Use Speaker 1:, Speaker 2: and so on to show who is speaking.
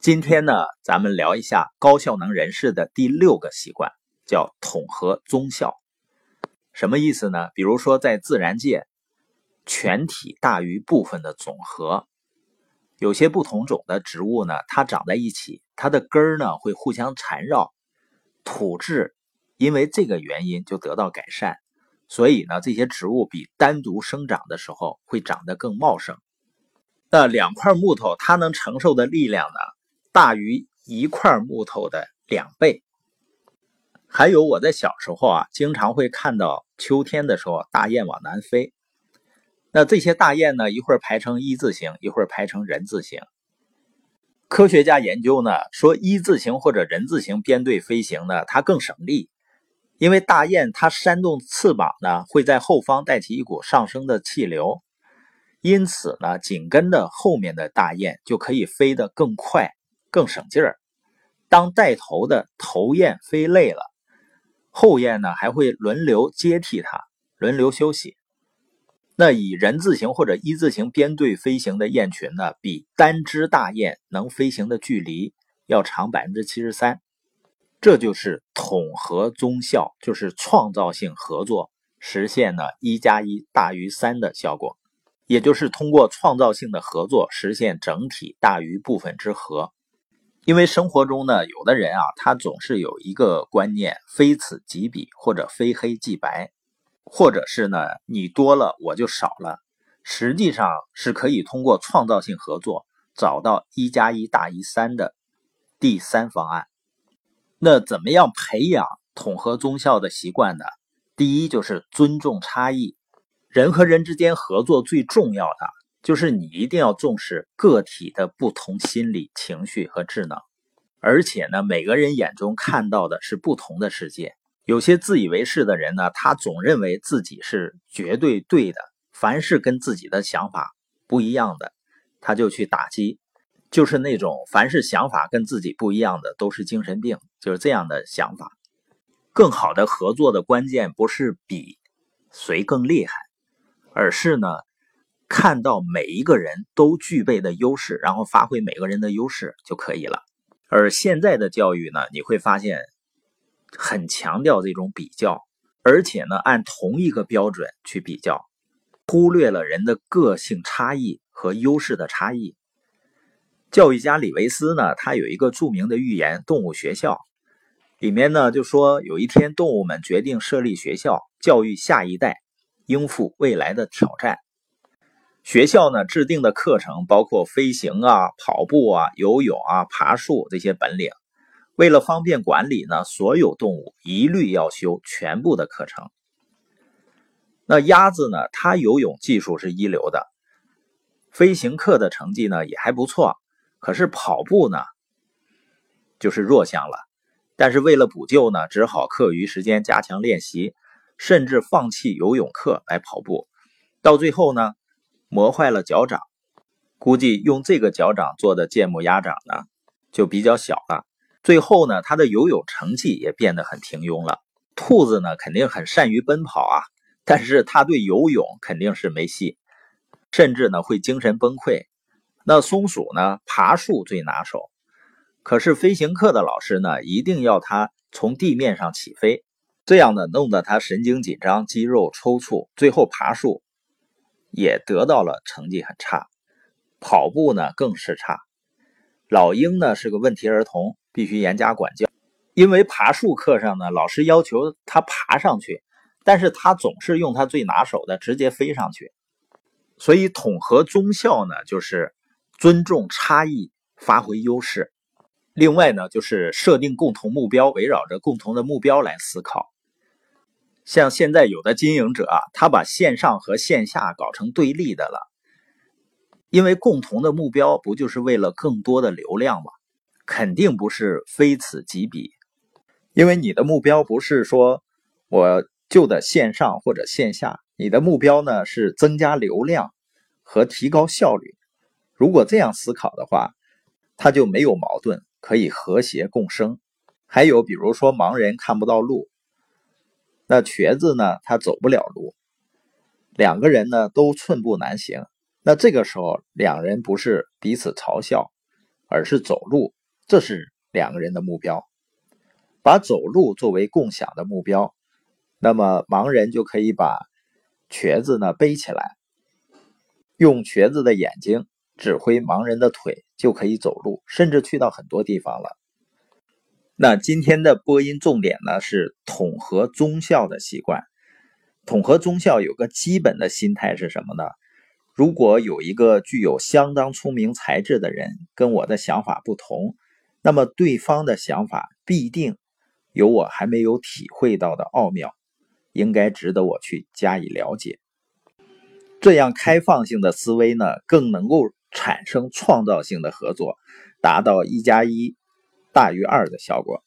Speaker 1: 今天呢，咱们聊一下高效能人士的第六个习惯，叫统合综效。什么意思呢？比如说，在自然界，全体大于部分的总和。有些不同种的植物呢，它长在一起，它的根儿呢会互相缠绕，土质因为这个原因就得到改善。所以呢，这些植物比单独生长的时候会长得更茂盛。那两块木头，它能承受的力量呢？大于一块木头的两倍。还有我在小时候啊，经常会看到秋天的时候，大雁往南飞。那这些大雁呢，一会儿排成一字形，一会儿排成人字形。科学家研究呢，说一字形或者人字形编队飞行呢，它更省力，因为大雁它扇动翅膀呢，会在后方带起一股上升的气流，因此呢，紧跟着后面的大雁就可以飞得更快。更省劲儿。当带头的头雁飞累了，后雁呢还会轮流接替它，轮流休息。那以人字形或者一字形编队飞行的雁群呢，比单只大雁能飞行的距离要长百分之七十三。这就是统合综效，就是创造性合作实现呢一加一大于三的效果，也就是通过创造性的合作实现整体大于部分之和。因为生活中呢，有的人啊，他总是有一个观念，非此即彼，或者非黑即白，或者是呢，你多了我就少了。实际上是可以通过创造性合作，找到一加一大于三的第三方案。那怎么样培养统合综效的习惯呢？第一就是尊重差异，人和人之间合作最重要的。就是你一定要重视个体的不同心理、情绪和智能，而且呢，每个人眼中看到的是不同的世界。有些自以为是的人呢，他总认为自己是绝对对的，凡是跟自己的想法不一样的，他就去打击。就是那种凡是想法跟自己不一样的都是精神病，就是这样的想法。更好的合作的关键不是比谁更厉害，而是呢。看到每一个人都具备的优势，然后发挥每个人的优势就可以了。而现在的教育呢，你会发现很强调这种比较，而且呢按同一个标准去比较，忽略了人的个性差异和优势的差异。教育家李维斯呢，他有一个著名的寓言《动物学校》，里面呢就说有一天动物们决定设立学校，教育下一代，应付未来的挑战。学校呢制定的课程包括飞行啊、跑步啊、游泳啊、爬树这些本领。为了方便管理呢，所有动物一律要修全部的课程。那鸭子呢，它游泳技术是一流的，飞行课的成绩呢也还不错。可是跑步呢，就是弱项了。但是为了补救呢，只好课余时间加强练习，甚至放弃游泳课来跑步。到最后呢。磨坏了脚掌，估计用这个脚掌做的芥末鸭掌呢，就比较小了。最后呢，他的游泳成绩也变得很平庸了。兔子呢，肯定很善于奔跑啊，但是他对游泳肯定是没戏，甚至呢会精神崩溃。那松鼠呢，爬树最拿手，可是飞行课的老师呢，一定要他从地面上起飞，这样呢，弄得他神经紧张，肌肉抽搐，最后爬树。也得到了成绩很差，跑步呢更是差。老鹰呢是个问题儿童，必须严加管教。因为爬树课上呢，老师要求他爬上去，但是他总是用他最拿手的直接飞上去。所以统合综效呢，就是尊重差异，发挥优势。另外呢，就是设定共同目标，围绕着共同的目标来思考。像现在有的经营者啊，他把线上和线下搞成对立的了，因为共同的目标不就是为了更多的流量吗？肯定不是非此即彼，因为你的目标不是说我就的线上或者线下，你的目标呢是增加流量和提高效率。如果这样思考的话，它就没有矛盾，可以和谐共生。还有比如说盲人看不到路。那瘸子呢？他走不了路，两个人呢都寸步难行。那这个时候，两人不是彼此嘲笑，而是走路，这是两个人的目标。把走路作为共享的目标，那么盲人就可以把瘸子呢背起来，用瘸子的眼睛指挥盲人的腿，就可以走路，甚至去到很多地方了。那今天的播音重点呢是统合忠孝的习惯。统合忠孝有个基本的心态是什么呢？如果有一个具有相当聪明才智的人跟我的想法不同，那么对方的想法必定。有我还没有体会到的奥妙，应该值得我去加以了解。这样开放性的思维呢，更能够产生创造性的合作，达到一加一大于二的效果。